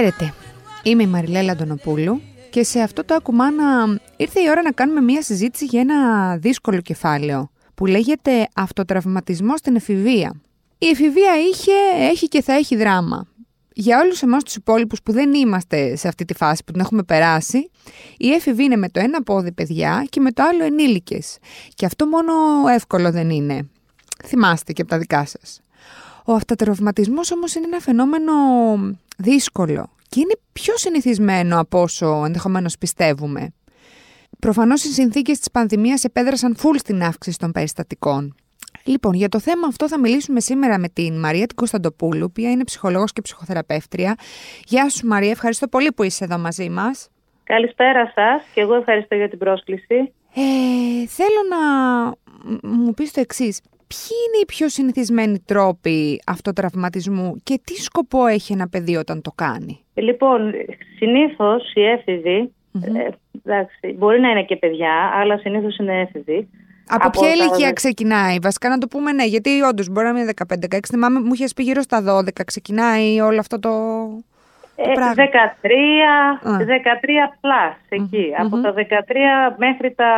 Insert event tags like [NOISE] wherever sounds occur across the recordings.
Χαίρετε. Είμαι η Μαριλέλα Αντωνοπούλου και σε αυτό το ακουμάνα ήρθε η ώρα να κάνουμε μία συζήτηση για ένα δύσκολο κεφάλαιο που λέγεται «Αυτοτραυματισμό στην εφηβεία». Η εφηβεία είχε, έχει και θα έχει δράμα. Για όλους εμάς τους υπόλοιπους που δεν είμαστε σε αυτή τη φάση που την έχουμε περάσει, η έφηβη είναι με το ένα πόδι παιδιά και με το άλλο ενήλικες. Και αυτό μόνο εύκολο δεν είναι. Θυμάστε και από τα δικά σας. Ο αυτοτραυματισμό όμως είναι ένα φαινόμενο δύσκολο και είναι πιο συνηθισμένο από όσο ενδεχομένως πιστεύουμε. Προφανώς οι συνθήκες της πανδημίας επέδρασαν φουλ στην αύξηση των περιστατικών. Λοιπόν, για το θέμα αυτό θα μιλήσουμε σήμερα με την Μαρία την Κωνσταντοπούλου, η οποία είναι ψυχολόγος και ψυχοθεραπεύτρια. Γεια σου Μαρία, ευχαριστώ πολύ που είσαι εδώ μαζί μας. Καλησπέρα σας και εγώ ευχαριστώ για την πρόσκληση. Ε, θέλω να μου πεις το εξής. Ποιοι είναι οι πιο συνηθισμένοι τρόποι αυτοτραυματισμού και τι σκοπό έχει ένα παιδί όταν το κάνει; Λοιπόν, συνήθως οι εφηβοι ε, εντάξει, μπορεί να είναι και παιδιά, αλλά συνήθως είναι έφηβοι, από, ποια ηλικία ξεκινάει, βασικά να το πούμε ναι, γιατί όντως μπορεί να είναι 15-16. Θυμάμαι, μου είχες πει γύρω στα 12 ξεκινάει όλο αυτό το. Ε, 13, 13 plus εκει Από τα 13 μέχρι τα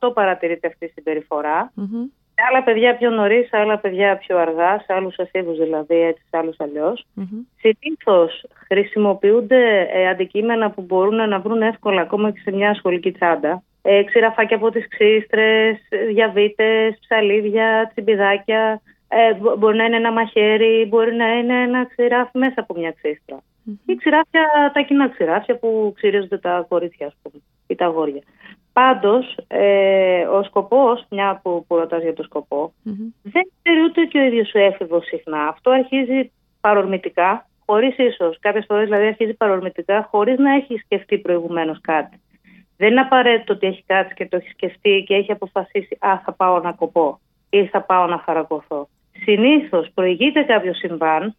18 παρατηρείται αυτή η συμπεριφορά. Mm-hmm. Σε άλλα παιδιά πιο νωρίς, σε άλλα παιδιά πιο αργά, σε άλλους εφήβους δηλαδή, έτσι, σε άλλους αλλιώς. Mm-hmm. Συνήθως χρησιμοποιούνται ε, αντικείμενα που μπορούν να βρουν εύκολα ακόμα και σε μια σχολική τσάντα ε, ξηραφάκια από τις ξύστρες, διαβήτες, ψαλίδια, τσιμπιδάκια. Ε, μπορεί να είναι ένα μαχαίρι, μπορεί να είναι ένα ξηράφι μέσα από μια ξύστρα. Mm-hmm. Ή ξηράφια, τα κοινά ξηράφια που ξυρίζονται τα κορίτσια, ας πούμε, ή τα αγόρια. Πάντως, ε, ο σκοπός, μια που, που ρωτάς για το σκοπο δεν ξέρει ούτε και ο ίδιος ο έφηβος συχνά. Αυτό αρχίζει παρορμητικά, χωρίς ίσως, κάποιες φορές δηλαδή αρχίζει παρορμητικά, χωρίς να έχει σκεφτεί προηγουμένως κάτι. Δεν είναι απαραίτητο ότι έχει κάτσει και το έχει σκεφτεί και έχει αποφασίσει «Α, θα πάω να κοπώ» ή «Θα πάω να χαρακωθώ». Συνήθως προηγείται κάποιο συμβάν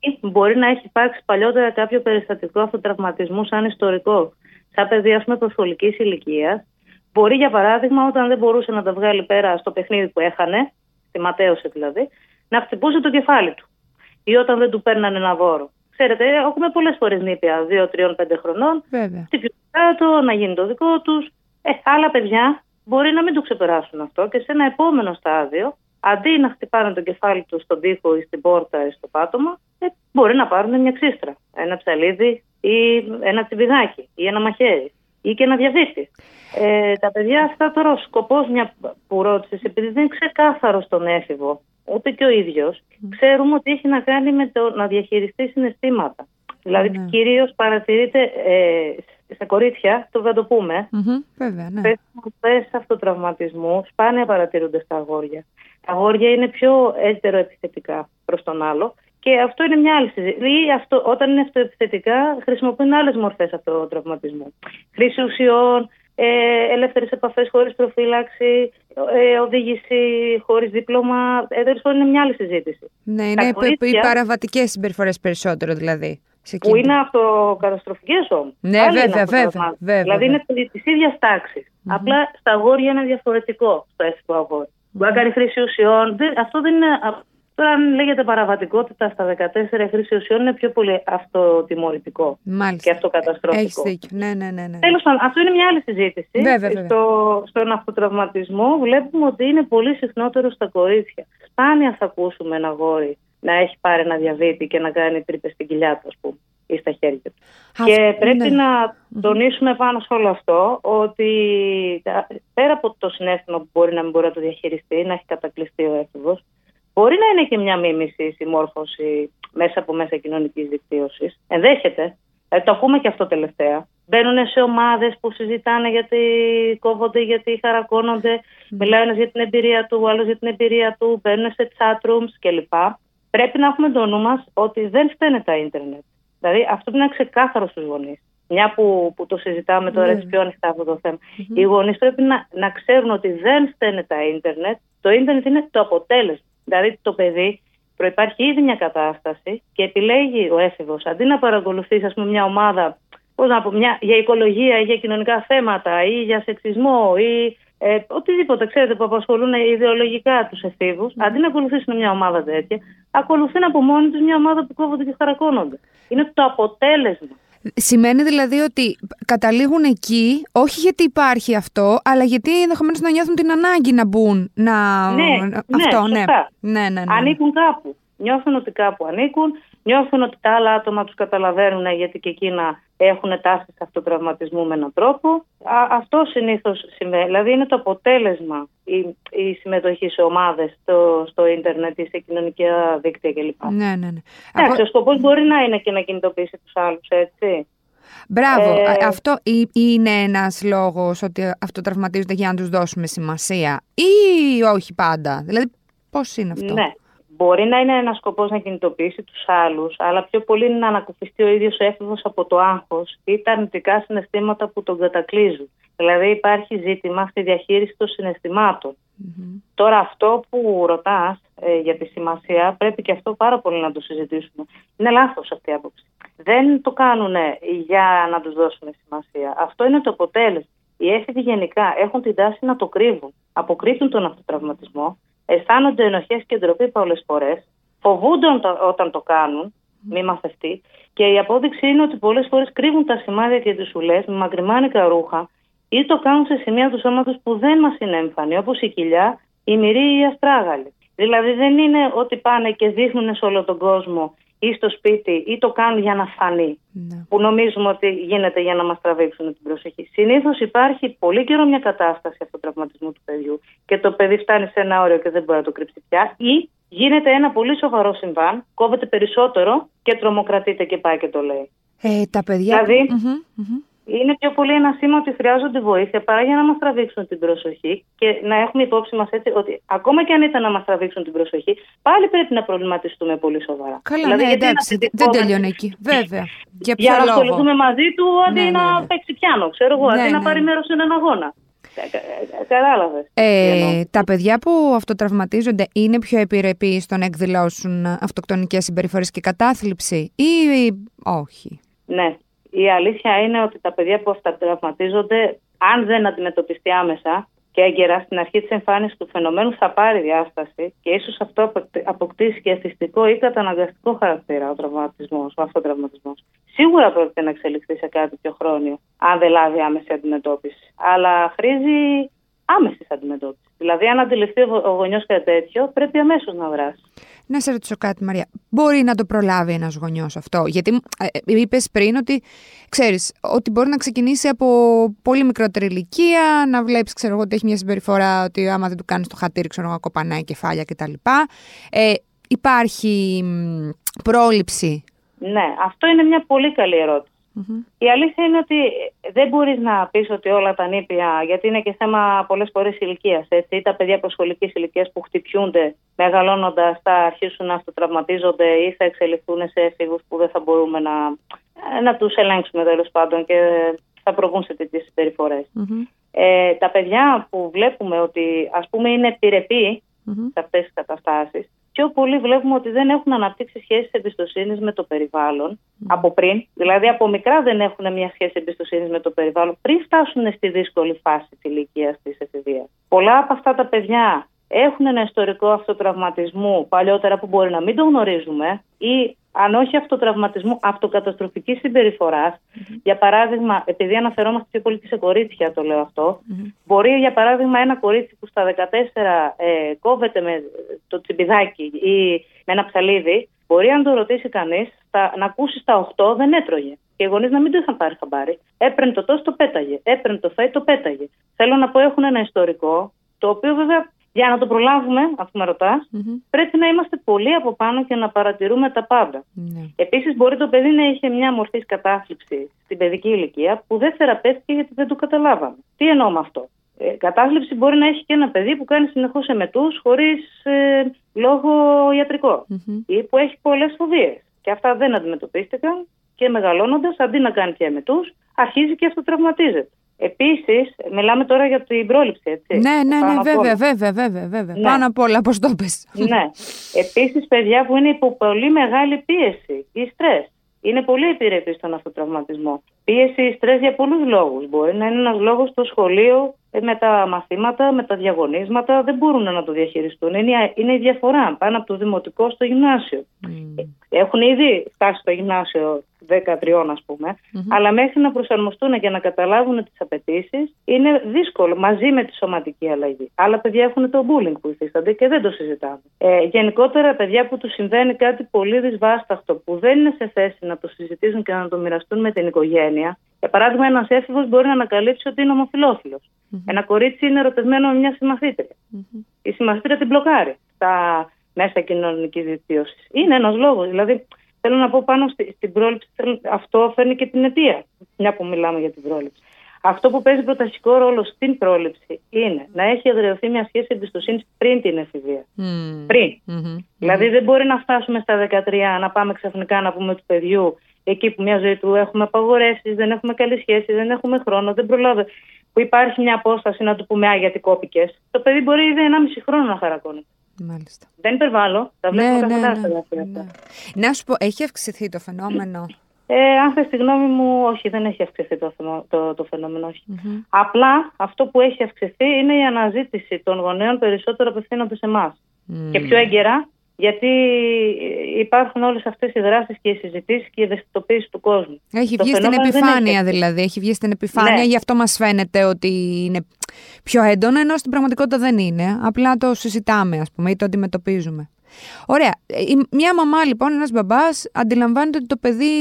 ή μπορεί να έχει υπάρξει παλιότερα κάποιο περιστατικό αυτοτραυματισμού σαν ιστορικό. Σαν παιδί, ας πούμε, προσχολικής ηλικίας, μπορεί για παράδειγμα, όταν δεν μπορούσε να τα βγάλει πέρα στο παιχνίδι που έχανε, στη ματέωση δηλαδή, να χτυπούσε το κεφάλι του. Ή όταν δεν του παίρνανε ένα δώρο. Ξέρετε, έχουμε πολλές φορές νήπια 2, 3, 5 χρονών. Βέβαια. κάτω, να γίνει το δικό τους. Ε, άλλα παιδιά μπορεί να μην το ξεπεράσουν αυτό και σε ένα επόμενο στάδιο, αντί να χτυπάνε το κεφάλι τους στον τοίχο ή στην πόρτα ή στο πάτωμα, ε, μπορεί να πάρουν μια ξύστρα. Ένα ψαλίδι ή ένα τσιμπιδάκι ή ένα μαχαίρι ή και ένα διαβήτη. Ε, τα παιδιά αυτά τώρα, ο σκοπός μια που ρώτησες, επειδή δεν είναι ξεκάθαρος στον έφηβο, ούτε και ο ίδιος, ξέρουμε ότι έχει να κάνει με το να διαχειριστεί συναισθήματα. Δηλαδή, ναι. κυρίως παρατηρείται ε, στα κορίτσια, το θα το πούμε. Mm-hmm, βέβαια, ναι. Πες αυτοτραυματισμού σπάνια παρατηρούνται στα αγόρια. Τα αγόρια είναι πιο επιθετικά προς τον άλλο και αυτό είναι μια άλλη συζήτηση. Αυτό, όταν είναι αυτοεπιθετικά, χρησιμοποιούν άλλες μορφές αυτοτραυματισμού. Χρήση ουσιών, ε, ελεύθερες επαφές χωρίς προφύλαξη, ε, οδήγηση χωρίς δίπλωμα. Ε, είναι μια άλλη συζήτηση. Ναι, είναι κορίτσια, οι παραβατικές συμπεριφορές περισσότερο δηλαδή. Που είναι αυτοκαταστροφικές όμως. Ναι, βέβαια, βέβαια, βέβαια, Δηλαδή είναι τη ίδια τάξη. Mm-hmm. Απλά στα αγόρια είναι διαφορετικό στο εύκολο αγόρι. Mm-hmm. Μπορεί να κάνει χρήση ουσιών. Αυτό δεν είναι Τώρα, αν λέγεται παραβατικότητα στα 14 χρήση ουσιών, είναι πιο πολύ αυτοτιμωρητικό Μάλιστα. και αυτοκαταστροφικό. Έχεις δίκιο. Ναι, ναι, ναι. ναι. Τέλος πάντων, αυτό είναι μια άλλη συζήτηση. Βέβαια, βέβαια. Στο, στον αυτοτραυματισμό βλέπουμε ότι είναι πολύ συχνότερο στα κορίτσια. Σπάνια θα ακούσουμε ένα γόρι να έχει πάρει ένα διαβήτη και να κάνει τρύπες στην κοιλιά του, ας πούμε, ή στα χέρια του. Και πρέπει ναι. να τονίσουμε πάνω σε όλο αυτό ότι πέρα από το συνέστημα που μπορεί να μην μπορεί να το διαχειριστεί, να έχει κατακλειστεί ο έφηβος, Μπορεί να είναι και μια μίμηση η συμμόρφωση μέσα από μέσα κοινωνικής δικτύωσης. Ενδέχεται. Ε, το ακούμε και αυτό τελευταία. Μπαίνουν σε ομάδες που συζητάνε γιατί κόβονται, γιατί χαρακώνονται. Mm. Μιλάει ένας για την εμπειρία του, ο άλλος για την εμπειρία του. Μπαίνουν σε chat rooms κλπ. Πρέπει να έχουμε το νου μας ότι δεν φταίνε τα ίντερνετ. Δηλαδή αυτό είναι ξεκάθαρο στους γονείς. Μια που, που το συζητάμε τώρα έτσι πιο ανοιχτά αυτό το θεμα Οι γονείς πρέπει να, να ξέρουν ότι δεν φταίνε τα ίντερνετ. Το ίντερνετ είναι το αποτέλεσμα. Δηλαδή το παιδί προπάρχει ήδη μια κατάσταση και επιλέγει ο έφηβος αντί να παρακολουθήσει ας πούμε, μια ομάδα πώς να πω, μια, για οικολογία ή για κοινωνικά θέματα ή για σεξισμό ή ε, οτιδήποτε ξέρετε που απασχολούν ιδεολογικά τους εφήβους, αντί να ακολουθήσουν μια ομάδα τέτοια, ακολουθούν από μόνοι τους μια ομάδα που κόβονται και χαρακώνονται. Είναι το αποτέλεσμα. Σημαίνει δηλαδή ότι καταλήγουν εκεί, όχι γιατί υπάρχει αυτό, αλλά γιατί ενδεχομένως να νιώθουν την ανάγκη να μπουν. Να... Ναι, αυτό, ναι, ναι. ναι, ναι, ναι. Ανήκουν κάπου. Νιώθουν ότι κάπου ανήκουν, νιώθουν ότι τα άλλα άτομα τους καταλαβαίνουν γιατί και εκείνα έχουν τάσεις αυτοτραυματισμού με έναν τρόπο. Α, αυτό συνήθως σημαίνει, δηλαδή είναι το αποτέλεσμα η, η συμμετοχή σε ομάδες στο, στο ίντερνετ ή σε κοινωνικά δίκτυα κλπ. Ναι, ναι, ναι. Εντάξει, ο σκοπός μπορεί να είναι και να κινητοποιήσει τους άλλους, έτσι. Μπράβο. Ε, αυτό είναι ένας λόγος ότι αυτοτραυματίζονται για να τους δώσουμε σημασία ή όχι πάντα; Δηλαδή πώς είναι αυτό; Ναι. Μπορεί να είναι ένας σκοπός να κινητοποιήσει τους άλλους, αλλά πιο πολύ είναι να ανακουφιστεί ο ίδιος έφηβος από το άγχος ή τα αρνητικά συναισθήματα που τον κατακλείζουν. Δηλαδή, υπάρχει ζήτημα στη διαχείριση των συναισθηματων Τώρα, αυτό που ρωτάς ε, για τη σημασία, πρέπει και αυτό πάρα πολύ να το συζητήσουμε. Είναι λάθος αυτή η άποψη. Δεν το κάνουν για να τους δώσουν σημασία. Αυτό είναι το αποτέλεσμα. Οι έφηβοι γενικά έχουν την τάση να το κρύβουν. Αποκρύπτουν τον αυτοτραυματισμό αισθάνονται ενοχές και ντροπή πολλές φορές, φοβούνται όταν το κάνουν, μη μαθευτεί, και η απόδειξη είναι ότι πολλές φορές κρύβουν τα σημάδια και τις ουλές με μακριμάνικα ρούχα ή το κάνουν σε σημεία του σώματος που δεν μας είναι εμφανή, όπως η κοιλιά, η μυρή ή η αστράγαλη. Δηλαδή δεν είναι ότι πάνε και δείχνουν σε όλο τον κόσμο ή στο σπίτι ή το κάνουν για να φανεί. Ναι. Που νομίζουμε ότι γίνεται για να μας τραβήξουν την προσοχή. Συνήθως υπάρχει πολύ καιρό μια κατάσταση αυτοτραυματισμού του παιδιού και το παιδί φτάνει σε ένα όριο και δεν μπορεί να το κρύψει πια. Ή γίνεται ένα πολύ σοβαρό συμβάν, κόβεται περισσότερο και τρομοκρατείται και πάει και το λέει. Ε, τα παιδιά. Δηλαδή, είναι πιο πολύ ένα σήμα ότι χρειάζονται βοήθεια παρά για να μας τραβήξουν την προσοχή και να έχουμε υπόψη μας έτσι ότι ακόμα και αν ήταν να μας τραβήξουν την προσοχή, πάλι πρέπει να προβληματιστούμε πολύ σοβαρά. Καλά, δηλαδή, ναι, εντάξει, δεν τελειώνει εκεί. Βέβαια. Για, για να ασχοληθούμε μαζί του αντί ναι, να ναι, ναι. παίξει πιάνο, ξέρω εγώ, αντί ναι, να πάρει μέρος σε έναν αγώνα. Κατάλαβες. Ε, τα παιδιά που αυτοτραυματίζονται είναι πιο επιρρεπεί στο να εκδηλώσουν αυτοκτονικές συμπεριφορές και κατάθλιψη, ή όχι; Ναι, η αλήθεια είναι ότι τα παιδιά που αυτοτραυματίζονται, αν δεν αντιμετωπιστεί άμεσα και έγκαιρα στην αρχή της εμφάνισης του φαινομένου, θα πάρει διάσταση και ίσως αυτό αποκτήσει και αισθητικό ή καταναγκαστικό χαρακτήρα ο τραυματισμός, ο αυτοτραυματισμός. Σίγουρα πρόκειται να εξελιχθεί σε κάτι πιο χρόνιο, αν δεν λάβει άμεση αντιμετώπιση. Αλλά χρήζει άμεσης αντιμετώπισης. Δηλαδή, αν αντιληφθεί ο γονιός κάτι τέτοιο, πρέπει αμέσως να δράσει. Να σε ρωτήσω κάτι, Μαρία. Μπορεί να το προλάβει ένας γονιός αυτό; Γιατί ε, ε είπες πριν ότι ξέρεις ότι μπορεί να ξεκινήσει από πολύ μικρότερη ηλικία, να βλέπεις, ξέρω εγώ, ότι έχει μια συμπεριφορά ότι άμα δεν του κάνεις το χατήρι, ξέρω εγώ, κοπανάει κεφάλια κτλ. Ε, υπάρχει πρόληψη; Ναι, αυτό είναι μια πολύ καλή ερώτηση. Η αλήθεια είναι ότι δεν μπορείς να πεις ότι όλα τα νήπια, γιατί είναι και θέμα πολλές φορές ηλικίας. Ή τα παιδιά προσχολικής ηλικίας που χτυπιούνται μεγαλώνοντας θα αρχίσουν να αυτοτραυματίζονται ή θα εξελιχθούν σε έφηβους που δεν θα μπορούμε να, να τους ελέγξουμε τέλος πάντων και θα προβούν σε τέτοιες Ε, τα παιδιά που βλέπουμε ότι ας πούμε είναι επιρρεπεί σε αυτές τις καταστάσεις, πιο πολύ βλέπουμε ότι δεν έχουν αναπτύξει σχέσεις εμπιστοσύνης με το περιβάλλον από πριν. Δηλαδή, από μικρά δεν έχουν μια σχέση εμπιστοσύνης με το περιβάλλον πριν φτάσουν στη δύσκολη φάση της ηλικίας της εφηβείας. Πολλά από αυτά τα παιδιά έχουν ένα ιστορικό αυτοτραυματισμού παλιότερα που μπορεί να μην το γνωρίζουμε ή αν όχι αυτοτραυματισμού, αυτοκαταστροφικής συμπεριφοράς. Για παράδειγμα, επειδή αναφερόμαστε πιο πολύ σε κορίτσια, το λέω μπορεί για παράδειγμα ένα κορίτσι που στα 14 ε, κόβεται με το τσιμπιδάκι ή με ένα ψαλίδι, μπορεί αν το ρωτήσει κανείς, να ακούσει στα 8 δεν έτρωγε. Και οι γονείς να μην το είχαν πάρει χαμπάρι. Έπαιρνε το τόσο, το πέταγε. Έπαιρνε το φαΐ, το πέταγε. Θέλω να πω, έχουν ένα ιστορικό, το οποίο βέβαια για να το προλάβουμε, αφού με ρωτάς, πρέπει να είμαστε πολύ από πάνω και να παρατηρούμε τα πάντα. Mm-hmm. Επίσης, μπορεί το παιδί να είχε μια μορφής κατάθλιψη στην παιδική ηλικία που δεν θεραπεύτηκε γιατί δεν το καταλάβαμε. Τι εννοώ με αυτό; Ε, κατάθλιψη μπορεί να έχει και ένα παιδί που κάνει συνεχώς εμετούς χωρίς ε, λόγο ιατρικό ή που έχει πολλές φοβίες. Και αυτά δεν αντιμετωπίστηκαν και μεγαλώνοντας, αντί να κάνει και εμετούς, αρχίζει και αυτοτραυματίζεται. Επίσης, μιλάμε τώρα για την πρόληψη, έτσι. Ναι, ναι, ναι, βέβαια, βέβαια, βέβαια, βέβαια. Ναι. Πάνω απ' όλα, πώ το πες. Ναι. Επίσης, παιδιά που είναι υπό πολύ μεγάλη πίεση ή στρες. είναι πολύ επιρρεπή στον αυτοτραυματισμό. Πίεση, στρες για πολλούς λόγους. Μπορεί να είναι ένας λόγος στο σχολείο ε, με τα μαθήματα, με τα διαγωνίσματα. Δεν μπορούν να το διαχειριστούν. Είναι, είναι η διαφορά πάνω από το δημοτικό στο γυμνάσιο. Mm. Έχουν ήδη φτάσει στο γυμνάσιο 13 ας πούμε, mm-hmm. αλλά μέχρι να προσαρμοστούν και να καταλάβουν τις απαιτήσεις είναι δύσκολο μαζί με τη σωματική αλλαγή. Άλλα παιδιά έχουν το bullying που υφίστανται και δεν το συζητάμε. Ε, γενικότερα παιδιά που τους συμβαίνει κάτι πολύ δυσβάσταχτο που δεν είναι σε θέση να το συζητήσουν και να το μοιραστούν με την οικογένεια. Για παράδειγμα, ένας έφηβος μπορεί να ανακαλύψει ότι είναι ομοφυλόφιλος. Mm-hmm. Ένα κορίτσι είναι ερωτευμένο με μια συμμαθήτρια. Mm-hmm. Η συμμαθήτρια την μπλοκάρει στα μέσα κοινωνικής δικτύωσης. Είναι ένας λόγος. Δηλαδή, Θέλω να πω πάνω στην πρόληψη, αυτό φέρνει και την αιτία, μια που μιλάμε για την πρόληψη. Αυτό που παίζει πρωταρχικό ρόλο στην πρόληψη είναι να έχει εδραιωθεί μια σχέση εμπιστοσύνης πριν την εφηβεία. Mm. Πριν. Mm-hmm. Δηλαδή δεν μπορεί να φτάσουμε στα 13 να πάμε ξαφνικά να πούμε του παιδιού εκεί που μια ζωή του έχουμε απαγορεύσεις, δεν έχουμε καλή σχέση, δεν έχουμε χρόνο, δεν προλάβει. Που υπάρχει μια απόσταση να του πούμε Α, γιατί κόπηκες. Το παιδί μπορεί ήδη 1,5 χρόνο να χαρακώνει. Μάλιστα. Δεν υπερβάλλω. Τα βλέπουμε ναι, ναι, ναι, ναι. Να σου πω, έχει αυξηθεί το φαινόμενο; Ε, αν θες τη γνώμη μου, όχι, δεν έχει αυξηθεί το, το, το φαινόμενο. Απλά αυτό που έχει αυξηθεί είναι η αναζήτηση των γονέων περισσότερο απευθύνονται σε εμάς. Και πιο έγκαιρα γιατί υπάρχουν όλες αυτές οι δράσεις και οι συζητήσεις και η ευαισθητοποίηση του κόσμου. Έχει βγει στην επιφάνεια δηλαδή, έχει βγει στην επιφάνεια, ναι. γι' αυτό μας φαίνεται ότι είναι πιο έντονο, ενώ στην πραγματικότητα δεν είναι. Απλά το συζητάμε ας πούμε ή το αντιμετωπίζουμε. Ωραία, μια μαμά λοιπόν, ένας μπαμπάς αντιλαμβάνεται ότι το παιδί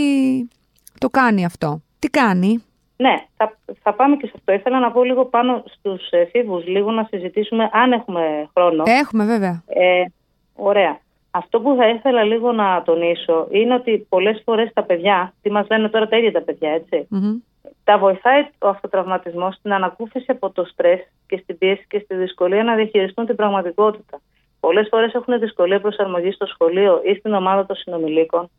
το κάνει αυτό. Τι κάνει; Ναι, θα, θα πάμε και σε αυτό. Ήθελα να πω λίγο πάνω στους εφήβους, λίγο να συζητήσουμε αν έχουμε χρόνο. Έχουμε βέβαια. Ε, ωραία. Αυτό που θα ήθελα λίγο να τονίσω είναι ότι πολλές φορές τα παιδιά, τι μας λένε τώρα τα ίδια τα παιδιά, τα βοηθάει ο αυτοτραυματισμός στην ανακούφιση από το στρες και στην πίεση και στη δυσκολία να διαχειριστούν την πραγματικότητα. Πολλές φορές έχουν δυσκολία προσαρμογής στο σχολείο ή στην ομάδα των συνομιλίκων.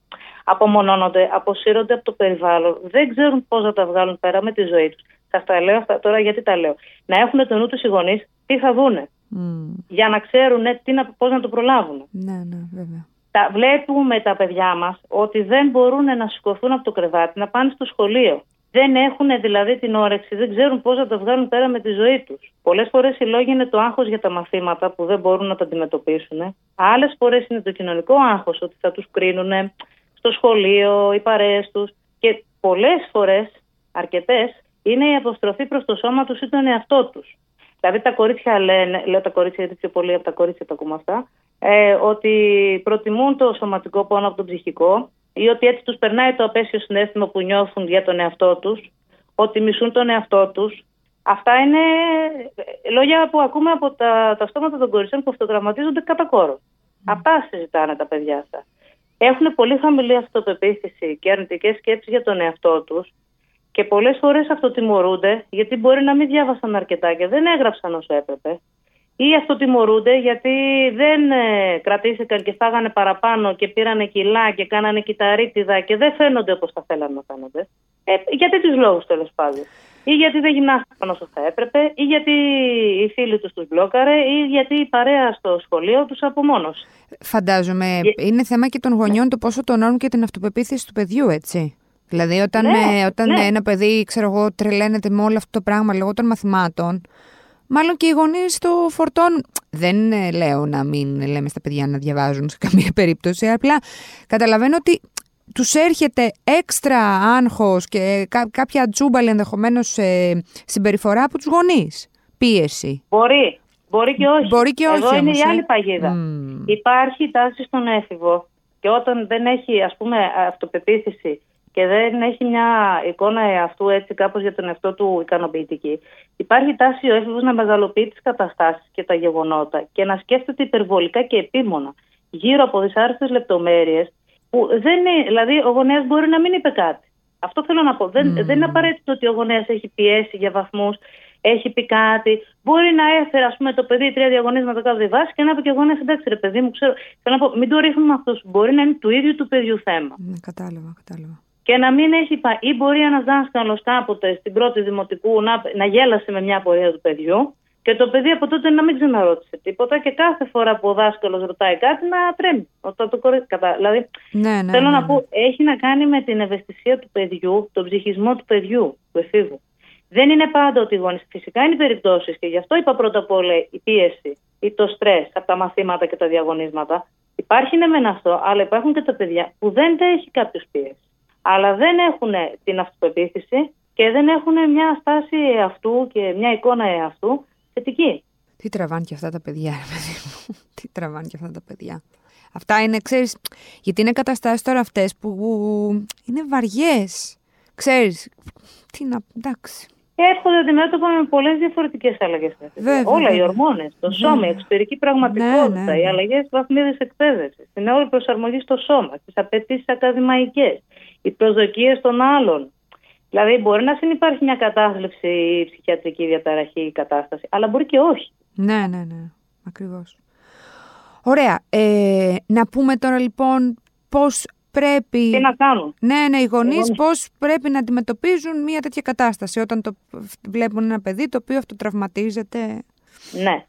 Απομονώνονται, αποσύρονται από το περιβάλλον, δεν ξέρουν πώς να τα βγάλουν πέρα με τη ζωή τους. Σα τα λέω αυτά τώρα γιατί τα λέω. Να έχουν το νου τους οι γονείς τι θα δούνε; Mm. Για να ξέρουν ε, πώς να το προλάβουν. Ναι, ναι, βέβαια. Τα, βλέπουμε τα παιδιά μας ότι δεν μπορούν να σηκωθούν από το κρεβάτι, να πάνε στο σχολείο. Δεν έχουν δηλαδή την όρεξη, δεν ξέρουν πώς να το βγάλουν πέρα με τη ζωή τους. Πολλές φορές οι λόγοι είναι το άγχος για τα μαθήματα που δεν μπορούν να τα αντιμετωπίσουν. Άλλες φορές είναι το κοινωνικό άγχος, ότι θα τους κρίνουν στο σχολείο, οι παρέες τους. Και πολλές φορές, αρκετές, είναι η αποστροφή προς το σώμα τους ή τον εαυτό τους. Δηλαδή τα κορίτσια λένε, λέω τα κορίτσια γιατί πιο πολύ από τα κορίτσια τα ακούμε αυτά, ε, ότι προτιμούν το σωματικό πόνο από το ψυχικό ή ότι έτσι τους περνάει το απέσιο συνέστημα που νιώθουν για τον εαυτό τους, ότι μισούν τον εαυτό τους. Αυτά είναι λόγια που ακούμε από τα, τα στόματα των κοριτσιών που αυτοτραυματίζονται κατά κόρο. Mm. Αυτά συζητάνε τα παιδιά αυτά. Έχουν πολύ χαμηλή αυτοπεποίθηση και αρνητικές σκέψεις για τον εαυτό τους και πολλές φορές αυτοτιμωρούνται γιατί μπορεί να μην διάβασαν αρκετά και δεν έγραψαν όσο έπρεπε. Ή αυτοτιμωρούνται γιατί δεν ε, κρατήθηκαν και φάγανε παραπάνω και πήρανε κιλά και κάνανε κυταρίτιδα και δεν φαίνονται όπως θα θέλανε να φαίνονται. Ε, για τέτοιους λόγους τέλος πάντων. Ή γιατί δεν γυμνάστηκαν όσο θα έπρεπε, ή γιατί οι φίλοι τους τους μπλόκαρε, ή γιατί η παρέα στο σχολείο τους απομόνωσε. Φαντάζομαι, είναι θέμα και των γονιών το πόσο τονώνουν και την αυτοπεποίθηση του παιδιού, έτσι. Δηλαδή, όταν, ναι, ε, όταν ναι. ένα παιδί, ξέρω εγώ, τρελαίνεται με όλο αυτό το πράγμα λόγω των μαθημάτων, μάλλον και οι γονείς το φορτώνουν. Δεν ε, λέω να μην λέμε στα παιδιά να διαβάζουν σε καμία περίπτωση, απλά καταλαβαίνω ότι τους έρχεται έξτρα άγχος και κάποια τσούμπαλη ενδεχομένως ε, συμπεριφορά από τους γονείς. Πίεση. Μπορεί. Μπορεί και όχι. Μπορεί και όχι Εδώ είναι η άλλη παγίδα. Υπάρχει τάση στον έφηβο και όταν δεν έχει ας πούμε αυτοπεποίθηση και δεν έχει μια εικόνα εαυτού έτσι κάπως για τον εαυτό του ικανοποιητική. Υπάρχει τάση ο έφηβος να μεγαλοποιεί τις καταστάσεις και τα γεγονότα και να σκέφτεται υπερβολικά και επίμονα γύρω από δυσάρεστες λεπτομέρειες που δεν είναι, δηλαδή ο γονέας μπορεί να μην είπε κάτι. Αυτό θέλω να πω. Δεν, δεν είναι απαραίτητο ότι ο γονέας έχει πιέσει για βαθμούς, έχει πει κάτι. Μπορεί να έφερε ας πούμε, το παιδί τρία διαγωνίσματα κάτω βάση και να πει και εγώ εντάξει ρε παιδί μου, ξέρω. Θέλω να πω, μην το ρίχνουμε αυτό. Μπορεί να είναι του ίδιου του παιδιού θέμα. Ναι, κατάλαβα, κατάλαβα και να μην έχει πάει. Ή μπορεί ένας δάσκαλος κάποτε στην πρώτη δημοτικού να, να γέλασε με μια πορεία του παιδιού Και το παιδί από τότε να μην ξαναρώτησε τίποτα και κάθε φορά που ο δάσκαλος ρωτάει κάτι να τρέμει. Το, το, κατά, δηλαδή, ναι, ναι, θέλω ναι, να ναι. πω, έχει να κάνει με την ευαισθησία του παιδιού, τον ψυχισμό του παιδιού, του εφήβου. Δεν είναι πάντα ότι οι γονεί. Φυσικά είναι περιπτώσεις και γι' αυτό είπα πρώτα απ' όλα η πίεση ή το στρες από τα μαθήματα και τα διαγωνίσματα. Υπάρχει ναι μεν αυτό, αλλά υπάρχουν και τα παιδιά που δεν τα έχει κάποιος πίεση. Αλλά δεν έχουν την αυτοπεποίθηση και δεν έχουν μια στάση εαυτού και μια εικόνα εαυτού θετική. Τι τραβάνε και αυτά τα παιδιά, ρε παιδί μου. [LAUGHS] Τι τραβάνε και αυτά τα παιδιά. Αυτά είναι, ξέρεις, γιατί είναι καταστάσεις τώρα αυτές που είναι βαριές. Ξέρεις, τι να, εντάξει. Έρχονται αντιμέτωπα με πολλές διαφορετικές αλλαγές. Όλα οι ορμόνες, το σώμα, η εξωτερική πραγματικότητα, ναι, ναι. οι αλλαγές τη βαθμίδα εκπαίδευσης, την όλη προσαρμογής στο σώμα, τις απαιτήσεις ακαδημαϊκές, οι προσδοκίες των άλλων. Δηλαδή, μπορεί να συνεπάρχει μια κατάθλιψη ή ψυχιατρική διαταραχή ή κατάσταση, αλλά μπορεί και όχι. Ναι, ναι, ναι. Ακριβώς. Ωραία. Ε, να πούμε τώρα λοιπόν πώς πρέπει... Τι να κάνουν; Ναι, ναι, οι γονείς πώς πρέπει να αντιμετωπίζουν μια τέτοια κατάσταση όταν το βλέπουν ένα παιδί το οποίο αυτοτραυματίζεται. Ναι.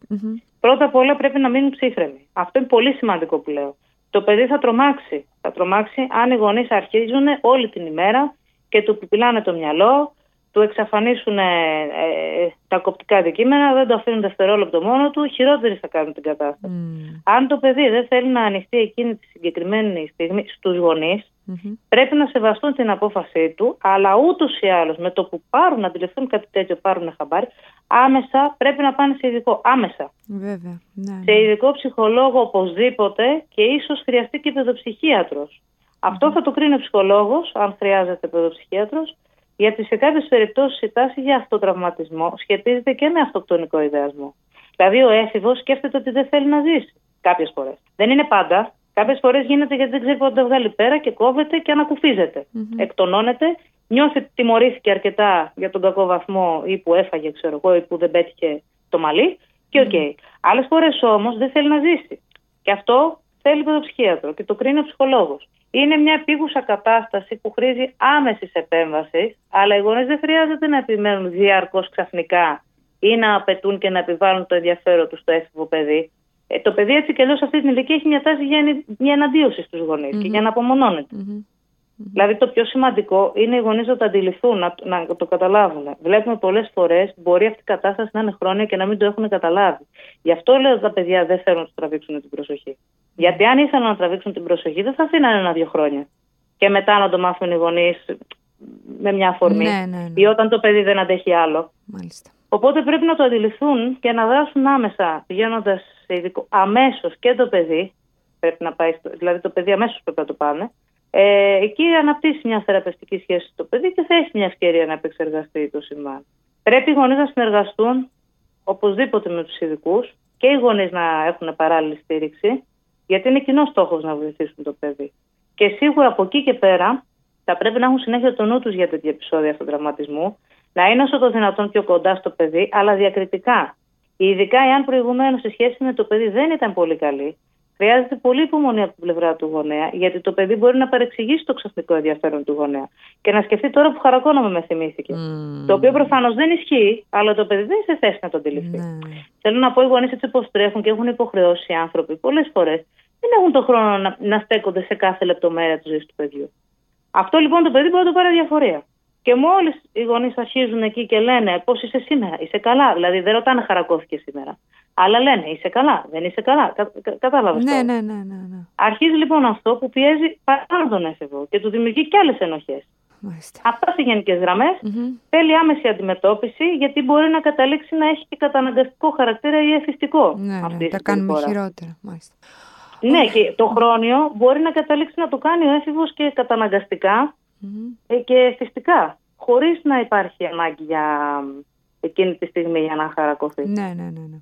Πρώτα απ' όλα πρέπει να μείνουν ψύχρεμοι. Αυτό είναι πολύ σημαντικό που λέω. Το παιδί θα τρομάξει. Θα τρομάξει αν οι γονείς αρχίζουν όλη την ημέρα και του πιπιλάνε το μυαλό, του εξαφανίσουν ε, ε, τα κοπτικά αντικείμενα, δεν το αφήνουν δευτερόλεπτο μόνο του, χειρότερη θα κάνουν την κατάσταση. Mm. Αν το παιδί δεν θέλει να ανοιχτεί εκείνη τη συγκεκριμένη στιγμή στους γονείς, Mm-hmm. πρέπει να σεβαστούν την απόφασή του, αλλά ούτως ή άλλως με το που πάρουν, να αντιληφθούν κάτι τέτοιο, πάρουν χαμπάρι, άμεσα πρέπει να πάνε σε ειδικό. Άμεσα. Βέβαια. Ναι, Σε ειδικό ψυχολόγο οπωσδήποτε και ίσως χρειαστεί και παιδοψυχίατρος. Αυτό θα το κρίνει ο ψυχολόγος, αν χρειάζεται παιδοψυχίατρος, γιατί σε κάποιες περιπτώσεις η τάση για αυτοτραυματισμό σχετίζεται και με αυτοκτονικό ιδεασμό. Δηλαδή, ο έφηβος σκέφτεται ότι δεν θέλει να ζήσει. Κάποιες φορές. Δεν είναι πάντα. Κάποιες φορές γίνεται γιατί δεν ξέρει πώς να τα βγάλει πέρα και κόβεται και ανακουφίζεται. Mm-hmm. Εκτονώνεται, νιώθει ότι τιμωρήθηκε αρκετά για τον κακό βαθμό ή που έφαγε, ξέρω εγώ, ή που δεν πέτυχε το μαλλί. Και OK. Okay. Mm-hmm. Άλλες φορές όμως δεν θέλει να ζήσει. Και αυτό θέλει παιδοψυχίατρο και το κρίνει ο ψυχολόγος. Είναι μια επίγουσα κατάσταση που χρήζει άμεσης επέμβασης, αλλά οι γονείς δεν χρειάζεται να επιμένουν διαρκώς ξαφνικά ή να απαιτούν και να επιβάλλουν το ενδιαφέρον τους στο έφηβο παιδί. Ε, το παιδί έτσι κι αλλιώς σε αυτή την ηλικία έχει μια τάση για, για εναντίωση στους γονείς mm-hmm. και για να απομονώνεται. Mm-hmm. Δηλαδή το πιο σημαντικό είναι οι γονείς να το αντιληφθούν, να, να το καταλάβουν. Βλέπουμε πολλές φορές μπορεί αυτή η κατάσταση να είναι χρόνια και να μην το έχουν καταλάβει. Γι' αυτό λέω ότι τα παιδιά δεν θέλουν να τους τραβήξουν την προσοχή. Γιατί αν ήθελαν να τραβήξουν την προσοχή, δεν θα αφήνανε ένα-δύο χρόνια. Και μετά να το μάθουν οι γονείς με μια αφορμή. Ναι, ναι, ναι. Ή όταν το παιδί δεν αντέχει άλλο. Μάλιστα. Οπότε πρέπει να το αντιληφθούν και να δράσουν άμεσα, πηγαίνοντας σε ειδικό. Αμέσως και το παιδί, πρέπει να πάει στο, δηλαδή το παιδί αμέσως πρέπει να το πάνε. Ε, εκεί αναπτύσσει μια θεραπευτική σχέση στο παιδί και θα έχει μια ευκαιρία να επεξεργαστεί το συμβάν. Πρέπει οι γονείς να συνεργαστούν οπωσδήποτε με τους ειδικούς και οι γονείς να έχουν παράλληλη στήριξη, γιατί είναι κοινός στόχος να βοηθήσουν το παιδί. Και σίγουρα από εκεί και πέρα θα πρέπει να έχουν συνέχεια το νου τους για τέτοια επεισόδια αυτοτραυματισμού, να είναι όσο το δυνατόν πιο κοντά στο παιδί, αλλά διακριτικά. Ειδικά εάν προηγουμένως η σχέση με το παιδί δεν ήταν πολύ καλή, χρειάζεται πολύ υπομονή από την πλευρά του γονέα, γιατί το παιδί μπορεί να παρεξηγήσει το ξαφνικό ενδιαφέρον του γονέα και να σκεφτεί τώρα που χαρακώναμε με θυμήθηκε. Mm. Το οποίο προφανώς δεν ισχύει, αλλά το παιδί δεν είναι σε θέση να το αντιληφθεί. Mm. Θέλω να πω, οι γονείς έτσι όπως τρέχουν και έχουν υποχρεώσει οι άνθρωποι πολλές φορές δεν έχουν τον χρόνο να, να στέκονται σε κάθε λεπτομέρεια της ζωής του παιδιού. Αυτό λοιπόν το παιδί μπορεί να το πάρει διαφορία. Και μόλις οι γονείς αρχίζουν εκεί και λένε πώς είσαι σήμερα, είσαι καλά. Δηλαδή δεν ρωτάνε χαρακώθηκε σήμερα. Αλλά λένε είσαι καλά, δεν είσαι καλά. Κα, κα, Κατάλαβες. Ναι, ναι, ναι, ναι, ναι. Αρχίζει λοιπόν αυτό που πιέζει πάρα τον έφηβο και του δημιουργεί και άλλες ενοχές. Μάλιστα. Αυτά σε γενικές γραμμές. Mm-hmm. Θέλει άμεση αντιμετώπιση γιατί μπορεί να καταλήξει να έχει και καταναγκαστικό χαρακτήρα ή εφιστικό. Ναι, ναι, τα κάνουμε χειρότερα. Μάλιστα. Ναι, και το χρόνιο μπορεί να καταλήξει να το κάνει ο έφηβος και καταναγκαστικά mm-hmm. και φυστικά, χωρίς να υπάρχει ανάγκη για εκείνη τη στιγμή για να χαρακωθεί. Ναι, ναι, ναι. ναι.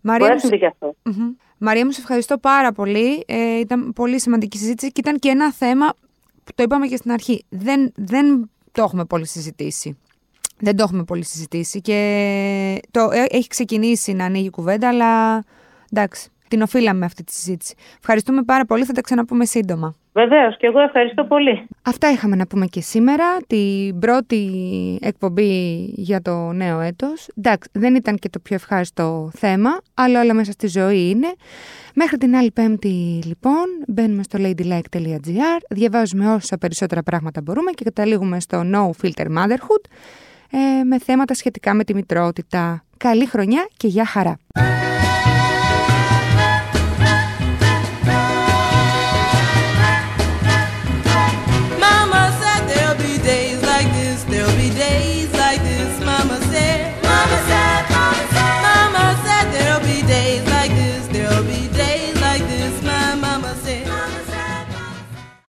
Μαρία μου... και αυτό. Mm-hmm. Μαρία μου, σε ευχαριστώ πάρα πολύ. Ε, ήταν πολύ σημαντική συζήτηση και ήταν και ένα θέμα που το είπαμε και στην αρχή. Δεν, δεν το έχουμε πολύ συζητήσει. Δεν το έχουμε πολύ συζητήσει και το, ε, έχει ξεκινήσει να ανοίγει κουβέντα, αλλά εντάξει, την οφείλαμε αυτή τη συζήτηση. Ευχαριστούμε πάρα πολύ, θα τα ξαναπούμε σύντομα. Βεβαίως, και εγώ ευχαριστώ πολύ. Αυτά είχαμε να πούμε και σήμερα, την πρώτη εκπομπή για το νέο έτος. Εντάξει, δεν ήταν και το πιο ευχάριστο θέμα, αλλά όλα μέσα στη ζωή είναι. Μέχρι την άλλη πέμπτη λοιπόν μπαίνουμε στο ladylike.gr, διαβάζουμε όσα περισσότερα πράγματα μπορούμε και καταλήγουμε στο No Filter Motherhood ε, με θέματα σχετικά με τη μητρότητα. Καλή χρονιά και για χαρά!